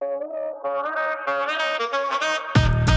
Música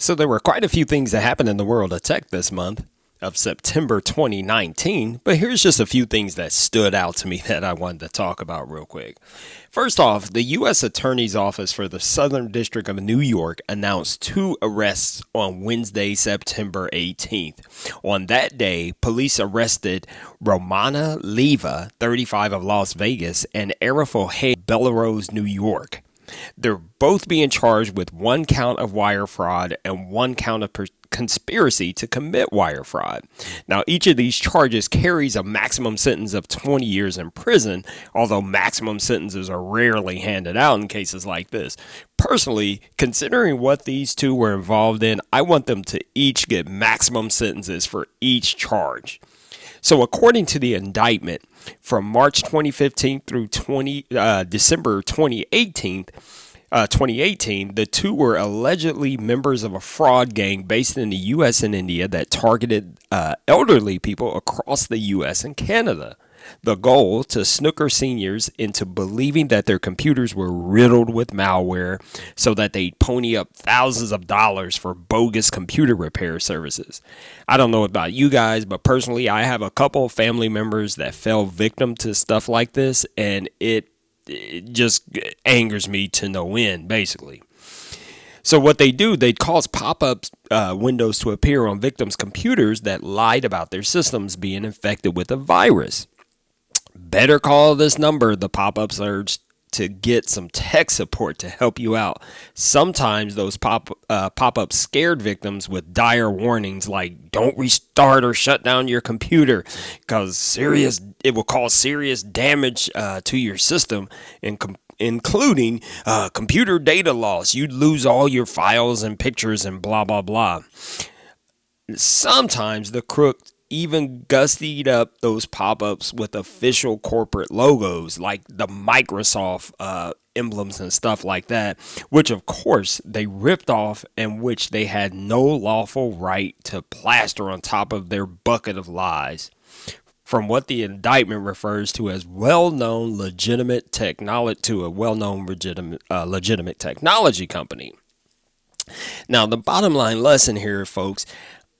So there were quite a few things that happened in the world of tech this month of September 2019, but here's just a few things that stood out to me that I wanted to talk about real quick. First off, the U.S. Attorney's Office for the Southern District of New York announced two arrests on Wednesday, September 18th. On that day, police arrested Romana Leyva, 35 of Las Vegas, and Ariful Hay, Bellerose, New York. They're both being charged with one count of wire fraud and one count of per- conspiracy to commit wire fraud. Now, each of these charges carries a maximum sentence of 20 years in prison, although maximum sentences are rarely handed out in cases like this. Personally, considering what these two were involved in, I want them to each get maximum sentences for each charge. So, according to the indictment, from March 2015 through 20 uh, December 2018. Uh, 2018, the two were allegedly members of a fraud gang based in the U.S. and India that targeted uh, elderly people across the U.S. and Canada. The goal to snooker seniors into believing that their computers were riddled with malware so that they'd pony up thousands of dollars for bogus computer repair services. I don't know about you guys, but personally, I have a couple family members that fell victim to stuff like this, and it, it just angers me to no end, basically. So what they do, they cause pop-up uh, windows to appear on victims' computers that lied about their systems being infected with a virus better call this number, the pop ups urge to get some tech support to help you out. Sometimes those pop uh, pop scared victims with dire warnings like "Don't restart or shut down your computer," because serious it will cause serious damage uh, to your system and. Com- including uh, computer data loss. You'd lose all your files and pictures and blah, blah, blah. Sometimes the crook even gussied up those pop-ups with official corporate logos like the Microsoft uh, emblems and stuff like that, which of course they ripped off and which they had no lawful right to plaster on top of their bucket of lies. From what the indictment refers to as well-known legitimate technology to a well-known legitimate, uh, legitimate technology company. Now, the bottom line lesson here, folks,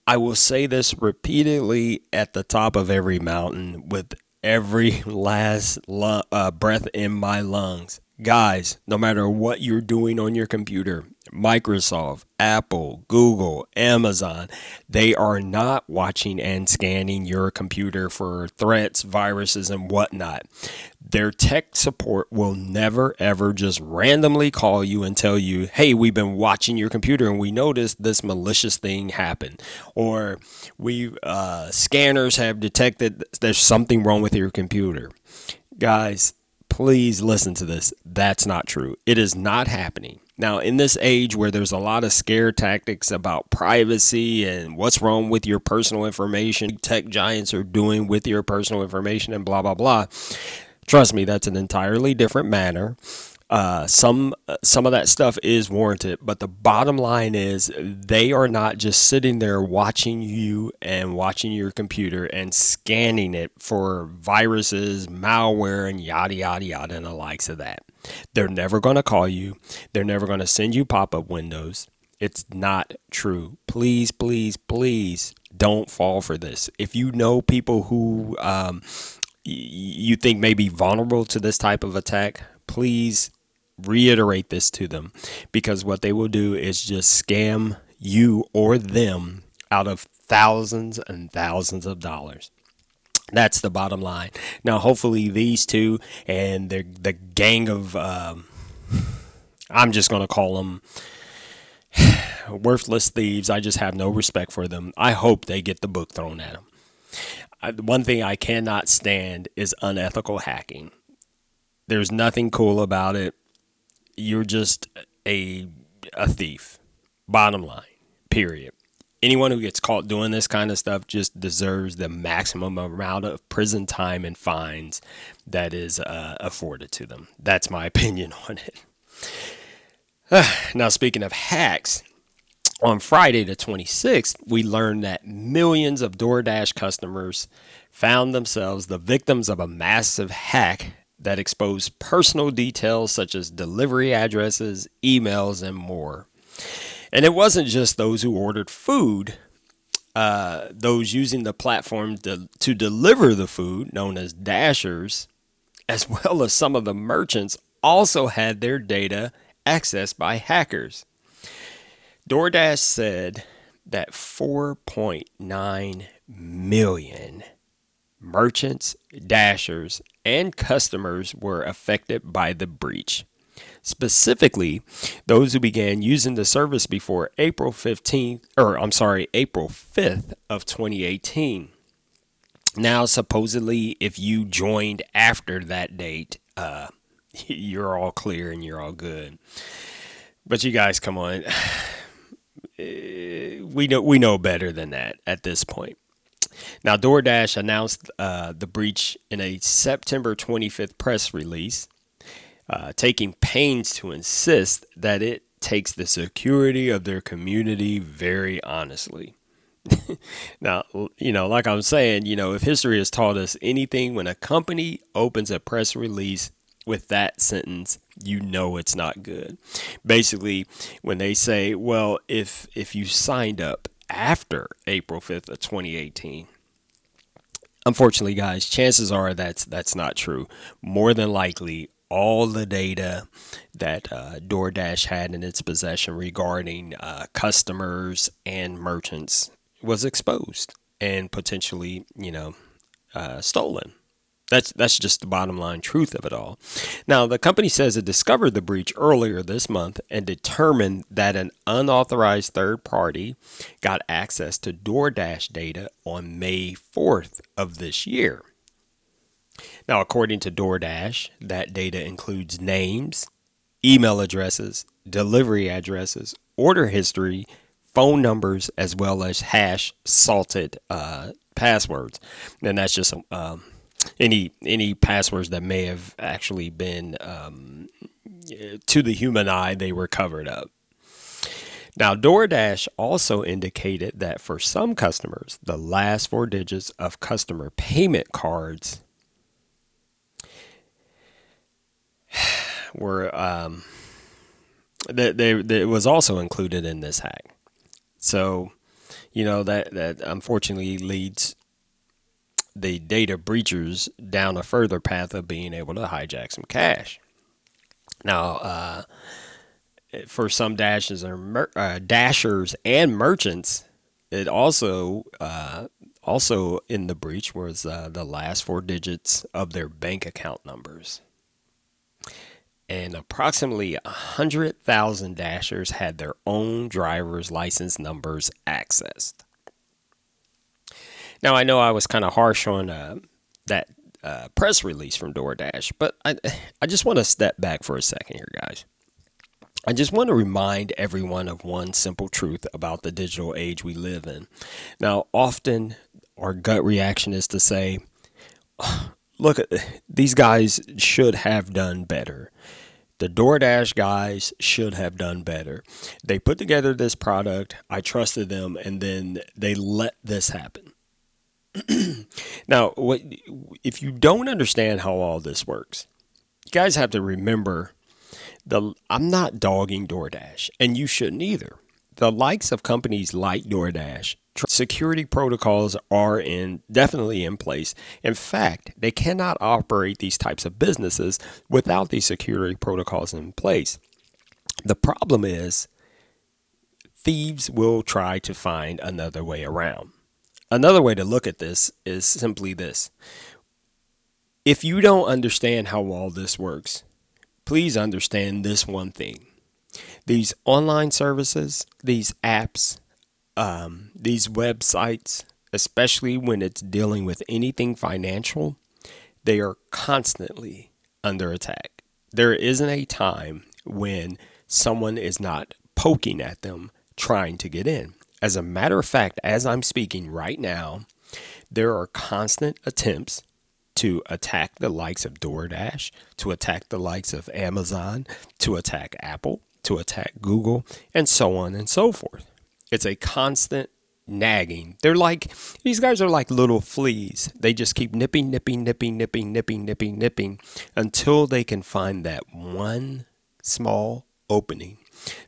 I will say this repeatedly at the top of every mountain with every last uh, breath in my lungs. Guys, no matter what you're doing on your computer, Microsoft, Apple, Google, Amazon, they are not watching and scanning your computer for threats, viruses, and whatnot. Their tech support will never ever just randomly call you and tell you, hey, we've been watching your computer and we noticed this malicious thing happened. Or we uh, scanners have detected there's something wrong with your computer. Guys, please listen to this. That's not true. It is not happening. Now, in this age where there's a lot of scare tactics about privacy and what's wrong with your personal information, tech giants are doing with your personal information and blah, blah, blah. Trust me, that's an entirely different manner. Uh, some some of that stuff is warranted, but the bottom line is they are not just sitting there watching you and watching your computer and scanning it for viruses, malware, and yada yada yada and the likes of that. They're never going to call you. They're never going to send you pop up windows. It's not true. Please, please, please don't fall for this. If you know people who um, you think may be vulnerable to this type of attack, please reiterate this to them because what they will do is just scam you or them out of thousands and thousands of dollars. That's the bottom line. Now, hopefully, these two and the the gang of um, I'm just going to call them worthless thieves. I just have no respect for them. I hope they get the book thrown at them. I, one thing I cannot stand is unethical hacking There's nothing cool about it. You're just a a thief. Bottom line. Period. Anyone who gets caught doing this kind of stuff just deserves the maximum amount of prison time and fines that is uh, afforded to them. That's my opinion on it. now, speaking of hacks, on Friday the 26th, we learned that millions of DoorDash customers found themselves the victims of a massive hack that exposed personal details such as delivery addresses, emails, and more. And it wasn't just those who ordered food, uh, those using the platform to, to deliver the food, known as dashers, as well as some of the merchants, also had their data accessed by hackers. DoorDash said that 4.9 million merchants, dashers, and customers were affected by the breach. Specifically, those who began using the service before April 15th, or I'm sorry, April 5th of 2018. Now, supposedly, if you joined after that date, uh, you're all clear and you're all good. But you guys, come on. We know we know better than that at this point. Now, DoorDash announced uh, the breach in a September 25th press release, uh, taking pains to insist that it takes the security of their community very honestly. now, you know, like I'm saying, you know, if history has taught us anything, when a company opens a press release with that sentence, you know it's not good. Basically, when they say, well, if if you signed up after April 5th of 2018, unfortunately, guys, chances are that's that's not true. More than likely, all the data that uh, DoorDash had in its possession regarding uh, customers and merchants was exposed and potentially, you know, uh, stolen. That's that's just the bottom line truth of it all. Now, the company says it discovered the breach earlier this month and determined that an unauthorized third party got access to DoorDash data on May 4th of this year. Now, according to DoorDash, that data includes names, email addresses, delivery addresses, order history, phone numbers, as well as hash salted uh, passwords. And that's just um, any any passwords that may have actually been um, to the human eye they were covered up. Now, DoorDash also indicated that for some customers, the last four digits of customer payment cards were um, that they, they, it was also included in this hack. So, you know that that unfortunately leads the data breachers down a further path of being able to hijack some cash. Now, uh, for some dashes or mer- uh, dashers and merchants, it also uh, also in the breach was uh, the last four digits of their bank account numbers. And approximately 100,000 dashers had their own driver's license numbers accessed. Now I know I was kind of harsh on uh, that uh, press release from DoorDash, but I I just want to step back for a second here, guys. I just want to remind everyone of one simple truth about the digital age we live in. Now, often our gut reaction is to say, look, these guys should have done better. The DoorDash guys should have done better. They put together this product, I trusted them, and then they let this happen. now, what if you don't understand how all this works? You guys have to remember the I'm not dogging DoorDash, and you shouldn't either. The likes of companies like DoorDash, security protocols are in definitely in place. In fact, they cannot operate these types of businesses without these security protocols in place. The problem is thieves will try to find another way around. Another way to look at this is simply this. If you don't understand how all this works, please understand this one thing. These online services, these apps, um, these websites, especially when it's dealing with anything financial, they are constantly, under attack. There isn't a time when someone is not poking at them trying to get in. As a matter of fact, as I'm speaking right now, there are constant attempts to attack the likes of DoorDash, to attack the likes of Amazon, to attack Apple, to attack Google, and so on and so forth. It's a constant nagging. They're like, these guys are like little fleas. They just keep nipping, nipping, nipping, nipping, nipping, nipping, nipping until they can find that one small opening.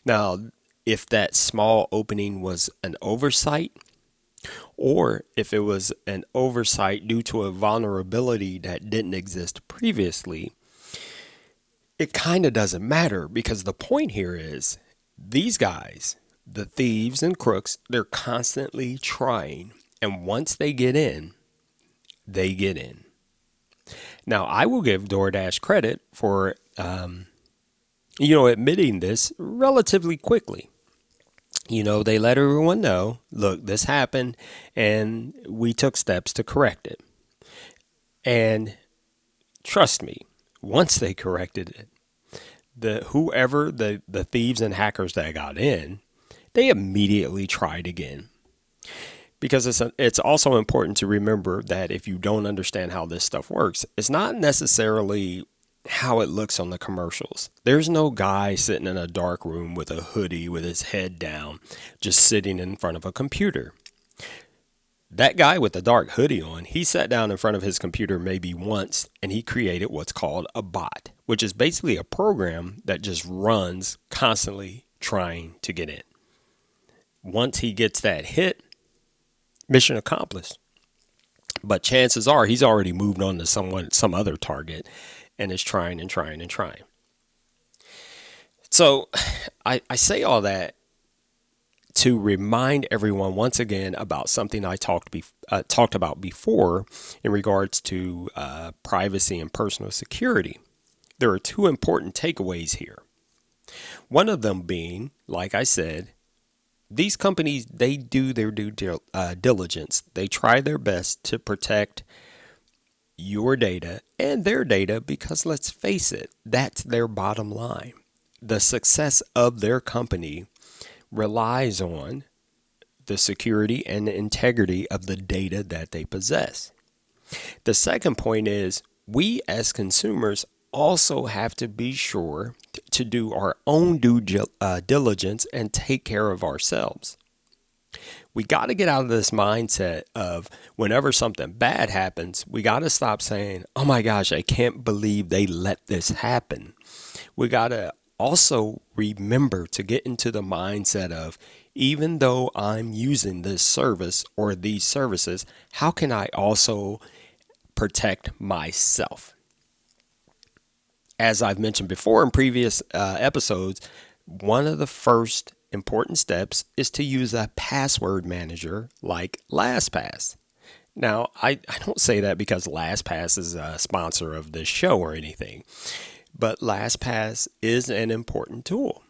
Now, if that small opening was an oversight, or if it was an oversight due to a vulnerability that didn't exist previously, it kind of doesn't matter because the point here is these guys, the thieves and crooks, they're constantly trying. And once they get in, they get in. Now, I will give DoorDash credit for, um, you know, admitting this relatively quickly. You know, they let everyone know look, this happened, and we took steps to correct it. And trust me, once they corrected it, the whoever the, the thieves and hackers that got in, they immediately tried again. Because it's, a, it's also important to remember that if you don't understand how this stuff works, it's not necessarily how it looks on the commercials. There's no guy sitting in a dark room with a hoodie with his head down, just sitting in front of a computer. That guy with the dark hoodie on, he sat down in front of his computer maybe once and he created what's called a bot, which is basically a program that just runs constantly trying to get in. Once he gets that hit, mission accomplished. But chances are he's already moved on to someone some other target and is trying and trying and trying. So I, I say all that to remind everyone once again about something I talked be, uh, talked about before in regards to uh, privacy and personal security. There are two important takeaways here. One of them being, like I said, these companies they do their due uh, diligence. They try their best to protect your data and their data because let's face it, that's their bottom line. The success of their company relies on the security and the integrity of the data that they possess. The second point is we as consumers also have to be sure to do our own due uh, diligence and take care of ourselves. We got to get out of this mindset of whenever something bad happens, we got to stop saying, oh my gosh, I can't believe they let this happen. We got to also remember to get into the mindset of even though I'm using this service or these services, how can I also protect myself? As I've mentioned before in previous uh, episodes, one of the first important steps is to use a password manager like LastPass. Now, I, I don't say that because LastPass is a sponsor of this show or anything. But LastPass is an important tool.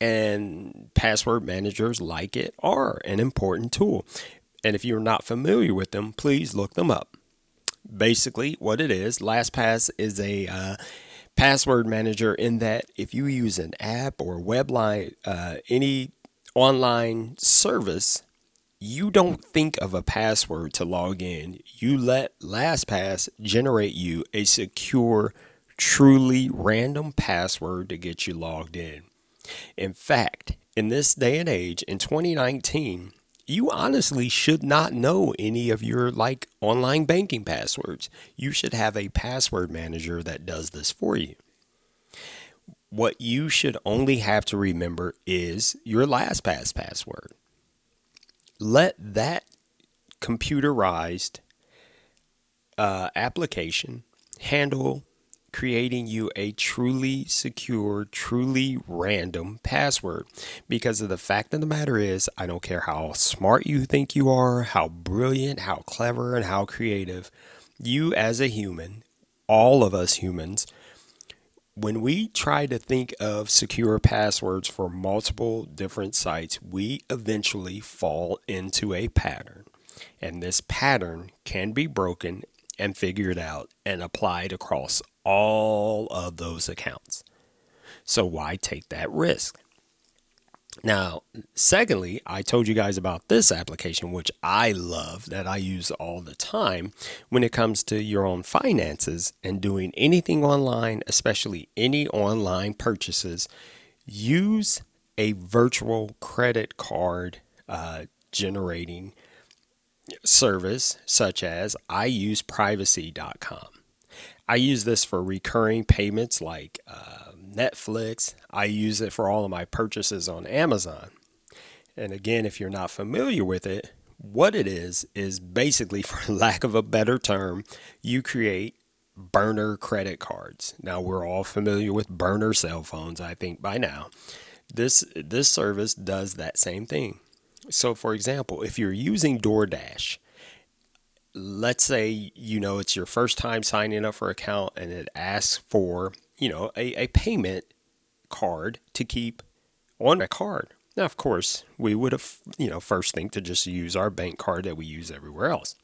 And password managers like it are an important tool. And if you're not familiar with them, please look them up. Basically, what it is, LastPass is a uh, password manager in that if you use an app or webline, uh, any online service, you don't think of a password to log in. You let LastPass generate you a secure truly random password to get you logged in. In fact, in this day and age, in 2019, you honestly should not know any of your like online banking passwords. You should have a password manager that does this for you. What you should only have to remember is your LastPass password. Let that computerized uh, application handle creating you a truly secure, truly random password. Because of the fact of the matter is, I don't care how smart you think you are, how brilliant, how clever, and how creative, you as a human, all of us humans, when we try to think of secure passwords for multiple different sites, we eventually fall into a pattern. And this pattern can be broken and figured out and applied across all of those accounts. So why take that risk? Now, secondly, I told you guys about this application, which I love that I use all the time when it comes to your own finances and doing anything online, especially any online purchases. Use a virtual credit card uh, generating service, such as I use privacy.com. I use this for recurring payments like uh, Netflix. I use it for all of my purchases on Amazon. And again, if you're not familiar with it, what it is is basically, for lack of a better term, you create burner credit cards. Now we're all familiar with burner cell phones, I think by now. This this service does that same thing. So for example, if you're using DoorDash, let's say you know it's your first time signing up for an account and it asks for you know, a, a payment card to keep on a card. Now, of course, we would have, you know, first think to just use our bank card that we use everywhere else.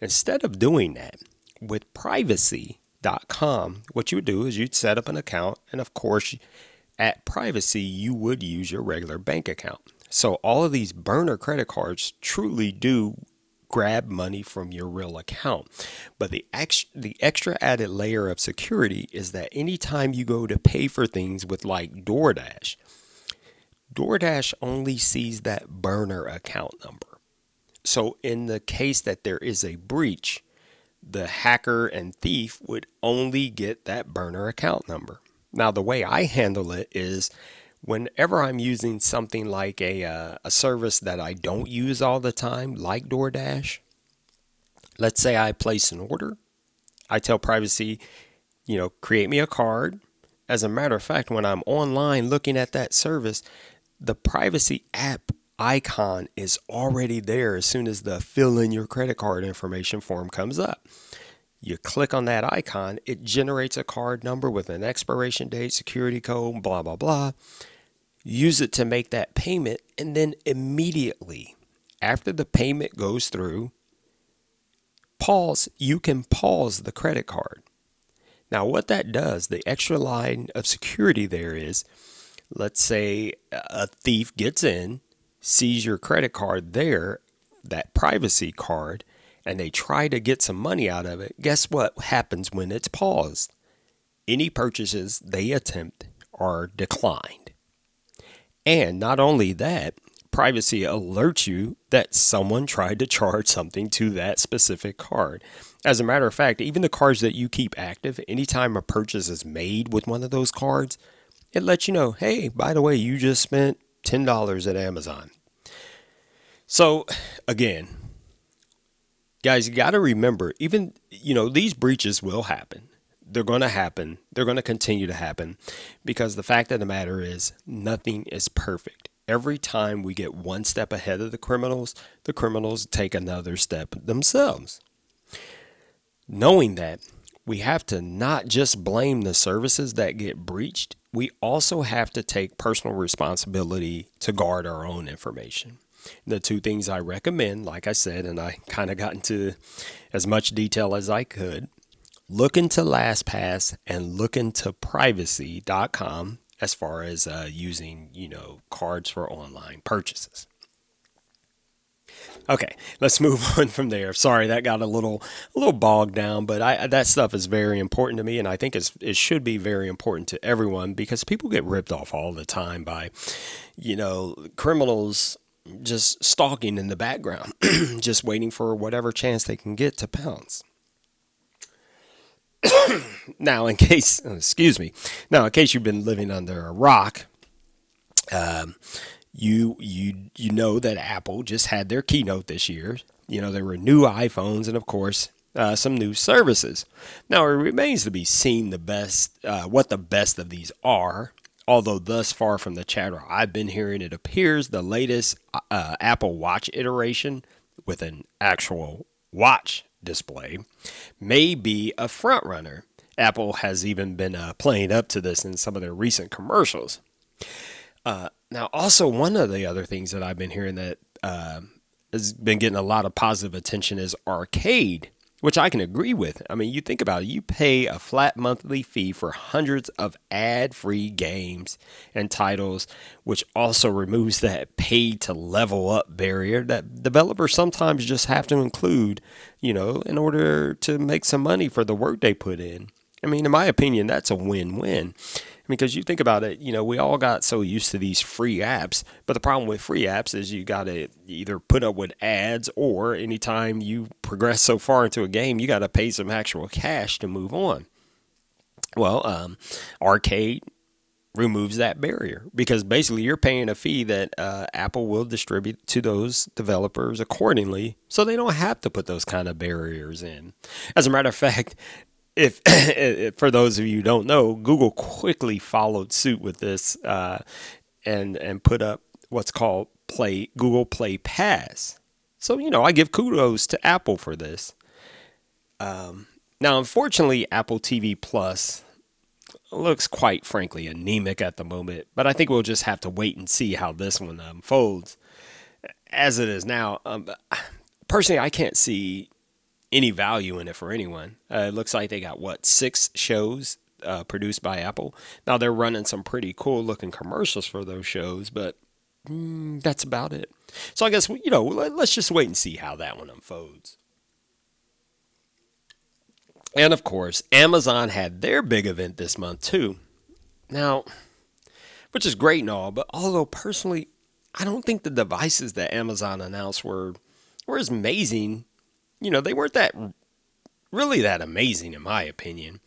Instead of doing that with privacy.com, what you would do is you'd set up an account, and of course, at privacy, you would use your regular bank account. So, all of these burner credit cards truly do grab money from your real account. But the ex- the extra added layer of security is that anytime you go to pay for things with like DoorDash, DoorDash only sees that burner account number. So in the case that there is a breach, the hacker and thief would only get that burner account number. Now the way I handle it is whenever I'm using something like a, uh, a service that I don't use all the time, like DoorDash, let's say I place an order, I tell privacy, you know, create me a card. As a matter of fact, when I'm online looking at that service, the privacy app icon is already there as soon as the fill in your credit card information form comes up. You click on that icon, it generates a card number with an expiration date, security code, blah, blah, blah use it to make that payment, and then immediately after the payment goes through, pause, you can pause the credit card. Now, what that does, the extra line of security there is let's say a thief gets in, sees your credit card there, that privacy card, and they try to get some money out of it. Guess what happens when it's paused? Any purchases they attempt are declined. And not only that, privacy alerts you that someone tried to charge something to that specific card. As a matter of fact, even the cards that you keep active, anytime a purchase is made with one of those cards, it lets you know, hey, by the way, you just spent $10 at Amazon. So, again, guys, you got to remember, even, you know, these breaches will happen they're going to happen. They're going to continue to happen because the fact of the matter is, nothing is perfect. Every time we get one step ahead of the criminals, the criminals take another step themselves. Knowing that, we have to not just blame the services that get breached, we also have to take personal responsibility to guard our own information. The two things I recommend, like I said, and I kind of got into as much detail as I could, look into LastPass and look into privacy.com as far as uh, using, you know, cards for online purchases. Okay, let's move on from there. Sorry, that got a little a little bogged down, but I, that stuff is very important to me, and I think it should be very important to everyone because people get ripped off all the time by, you know, criminals just stalking in the background, just waiting for whatever chance they can get to pounce. now, in case, excuse me, now in case you've been living under a rock, um, you you you know that Apple just had their keynote this year. You know there were new iPhones and of course uh, some new services. Now it remains to be seen the best uh, what the best of these are. Although thus far from the chatter I've been hearing, it appears the latest uh, Apple Watch iteration with an actual watch display may be a front runner. Apple has even been uh, playing up to this in some of their recent commercials. Uh, now, also, one of the other things that I've been hearing that uh, has been getting a lot of positive attention is arcade. Which I can agree with. I mean, you think about it, you pay a flat monthly fee for hundreds of ad free games and titles, which also removes that pay to level up barrier that developers sometimes just have to include, you know, in order to make some money for the work they put in. I mean, in my opinion, that's a win win because you think about it, you know, we all got so used to these free apps, but the problem with free apps is you got to either put up with ads or anytime you progress so far into a game, you got to pay some actual cash to move on. Well, um, arcade removes that barrier because basically you're paying a fee that uh, Apple will distribute to those developers accordingly, so they don't have to put those kind of barriers in. As a matter of fact, if for those of you who don't know, Google quickly followed suit with this uh, and and put up what's called Play Google Play Pass. So you know, I give kudos to Apple for this. Um, now, unfortunately, Apple TV Plus looks quite frankly anemic at the moment, but I think we'll just have to wait and see how this one unfolds. As it is now, um, personally, I can't see any value in it for anyone. Uh, it looks like they got what six shows uh, produced by Apple. Now they're running some pretty cool looking commercials for those shows, but mm, that's about it. So I guess you know let, let's just wait and see how that one unfolds. And of course, Amazon had their big event this month too. Now, which is great and all, but although personally, I don't think the devices that Amazon announced were were as amazing you know, they weren't that really that amazing in my opinion.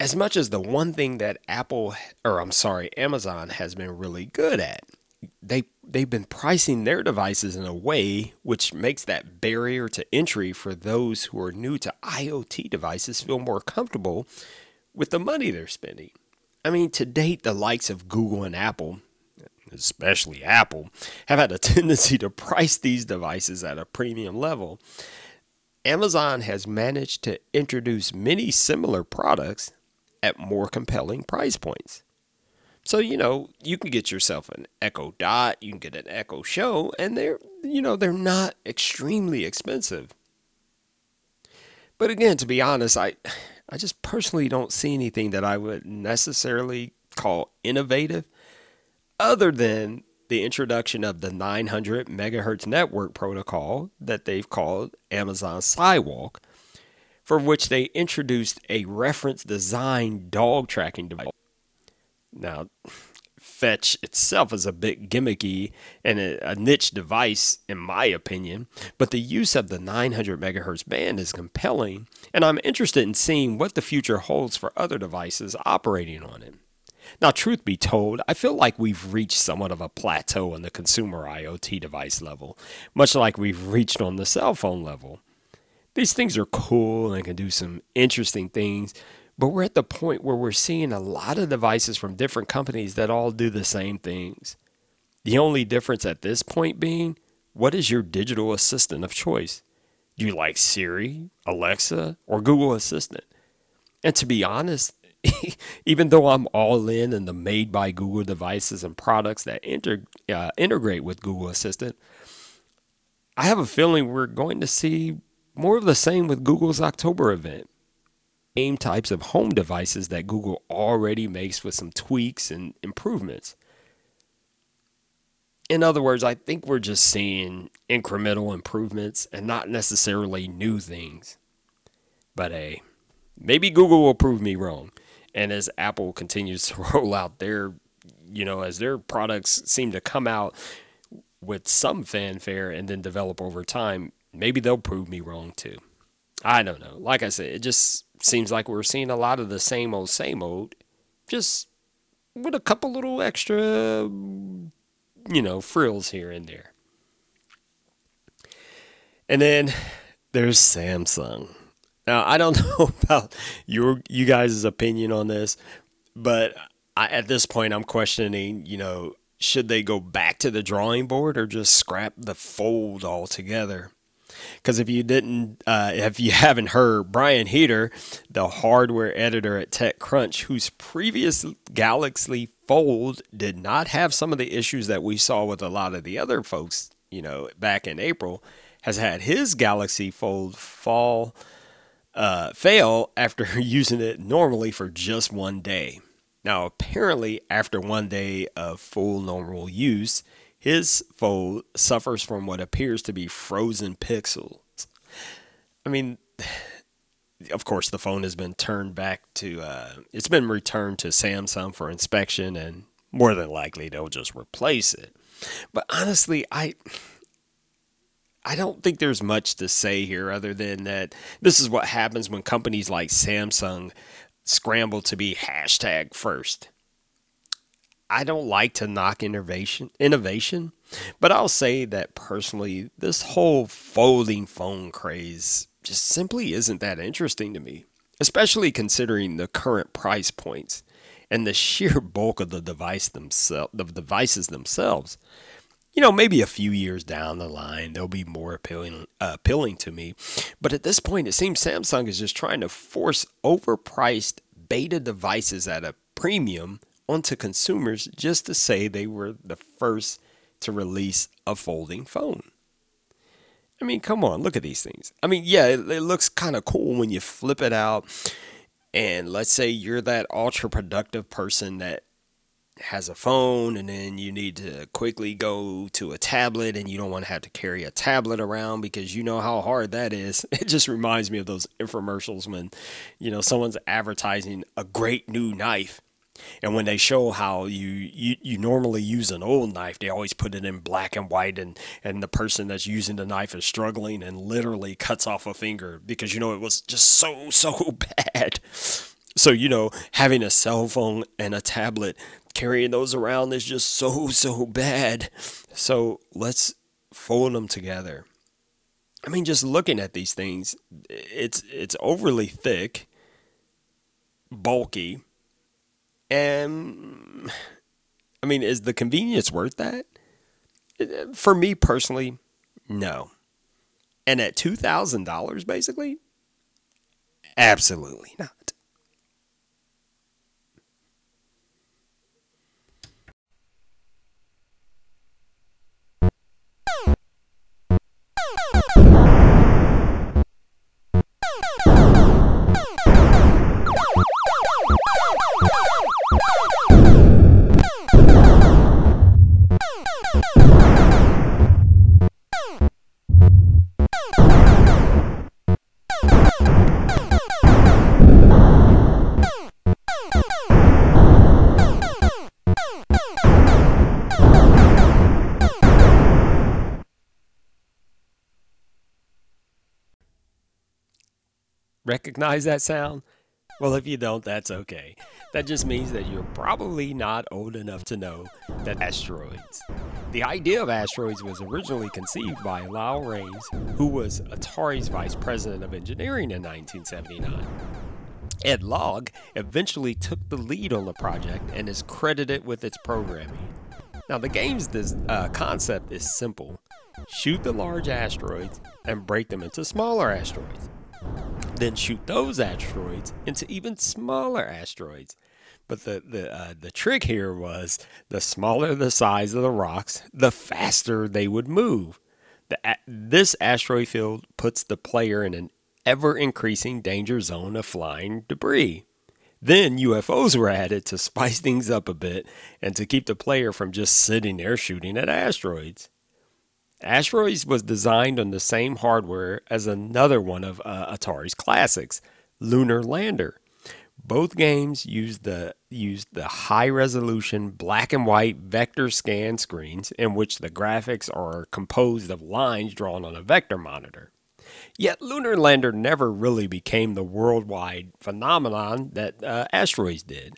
As much as the one thing that Apple or I'm sorry, Amazon has been really good at. They they've been pricing their devices in a way which makes that barrier to entry for those who are new to IoT devices feel more comfortable with the money they're spending. I mean, to date the likes of Google and Apple especially Apple, have had a tendency to price these devices at a premium level. Amazon has managed to introduce many similar products at more compelling price points. So, you know, you can get yourself an Echo Dot, you can get an Echo Show, and they're, you know, they're not extremely expensive. But again, to be honest, I I just personally don't see anything that I would necessarily call innovative other than the introduction of the 900 megahertz network protocol that they've called Amazon Sidewalk, for which they introduced a reference design dog tracking device. Now, Fetch itself is a bit gimmicky and a, niche device, in my opinion, but the use of the 900 megahertz band is compelling, and I'm interested in seeing what the future holds for other devices operating on it. Now, truth be told, I feel like we've reached somewhat of a plateau on the consumer IoT device level, much like we've reached on the cell phone level. These things are cool and can do some interesting things, but we're at the point where we're seeing a lot of devices from different companies that all do the same things. The only difference at this point being what is your digital assistant of choice? Do you like Siri, Alexa, or Google Assistant? And to be honest, even though I'm all in in the made by Google devices and products that inter, uh, integrate with Google Assistant, I have a feeling we're going to see more of the same with Google's October event. Same types of home devices that Google already makes with some tweaks and improvements. In other words, I think we're just seeing incremental improvements and not necessarily new things. But hey, maybe Google will prove me wrong. And as Apple continues to roll out their, you know, as their products seem to come out with some fanfare and then develop over time, maybe they'll prove me wrong too. I don't know. Like I said, it just seems like we're seeing a lot of the same old, same old, just with a couple little extra, you know, frills here and there. And then there's Samsung. Now, I don't know about your you guys' opinion on this, but I, at this point, I'm questioning. You know, should they go back to the drawing board or just scrap the fold altogether? Because if you didn't, uh, if you haven't heard, Brian Heater, the hardware editor at TechCrunch, whose previous Galaxy Fold did not have some of the issues that we saw with a lot of the other folks, you know, back in April, has had his Galaxy Fold fall uh, fail after using it normally for just one day. Now, apparently, after one day of full normal use, his phone suffers from what appears to be frozen pixels. I mean, of course, the phone has been turned back to, uh, it's been returned to Samsung for inspection, and more than likely they'll just replace it. But honestly, I. I don't think there's much to say here other than that this is what happens when companies like Samsung scramble to be hashtag first. I don't like to knock innovation innovation, but I'll say that personally this whole folding phone craze just simply isn't that interesting to me, especially considering the current price points and the sheer bulk of the device themselves, the devices themselves. You know, maybe a few years down the line, they'll be more appealing, uh, appealing to me. But at this point, it seems Samsung is just trying to force overpriced beta devices at a premium onto consumers just to say they were the first to release a folding phone. I mean, come on, look at these things. I mean, yeah, it, it looks kind of cool when you flip it out. And let's say you're that ultra productive person that has a phone and then you need to quickly go to a tablet and you don't want to have to carry a tablet around because you know how hard that is. It just reminds me of those infomercials when, you know, someone's advertising a great new knife and when they show how you, you you normally use an old knife, they always put it in black and white, and and the person that's using the knife is struggling and literally cuts off a finger because you know it was just so so bad. So you know having a cell phone and a tablet carrying those around is just so so bad. So let's fold them together. I mean, just looking at these things, it's it's overly thick, bulky and I mean, is the convenience worth that? For me personally, no. And at $2,000 basically? Absolutely not. Recognize that sound? Well, if you don't, that's okay. That just means that you're probably not old enough to know that asteroids. The idea of asteroids was originally conceived by Lyle Rains, who was Atari's vice president of engineering in 1979. Ed Logg eventually took the lead on the project and is credited with its programming. Now, the game's this, uh, concept is simple shoot the large asteroids and break them into smaller asteroids then shoot those asteroids into even smaller asteroids. But the the uh, the trick here was the smaller the size of the rocks, the faster they would move. The, this asteroid field puts the player in an ever increasing danger zone of flying debris. Then UFOs were added to spice things up a bit and to keep the player from just sitting there shooting at asteroids. Asteroids was designed on the same hardware as another one of uh, Atari's classics, Lunar Lander. Both games used the used the high resolution black and white vector scan screens in which the graphics are composed of lines drawn on a vector monitor. Yet Lunar Lander never really became the worldwide phenomenon that uh, Asteroids did.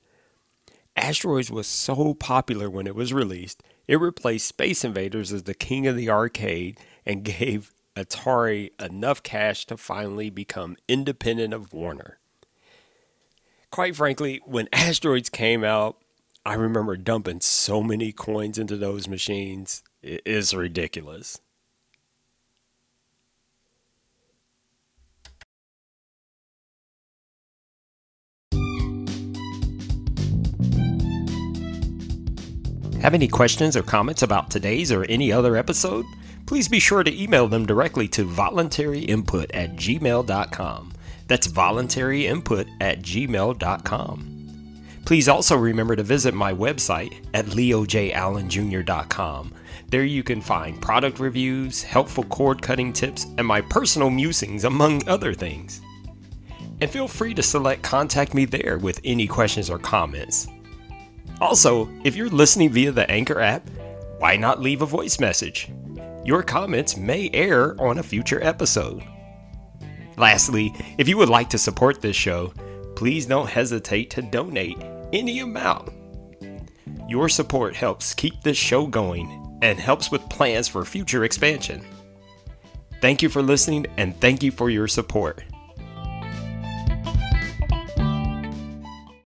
Asteroids was so popular when it was released it replaced Space Invaders as the king of the arcade and gave Atari enough cash to finally become independent of Warner. Quite frankly, when Asteroids came out, I remember dumping so many coins into those machines. It is ridiculous. Have any questions or comments about today's or any other episode? please be sure to email them directly to voluntaryinput at gmail.com. That's voluntaryinput at gmail.com. Please also remember to visit my website at leojallenjr.com. There you can find product reviews, helpful cord cutting tips, and my personal musings, among other things. And feel free to select Contact Me there with any questions or comments. Also, if you're listening via the Anchor app, why not leave a voice message? Your comments may air on a future episode. Lastly, if you would like to support this show, please don't hesitate to donate any amount. Your support helps keep this show going and helps with plans for future expansion. Thank you for listening and thank you for your support.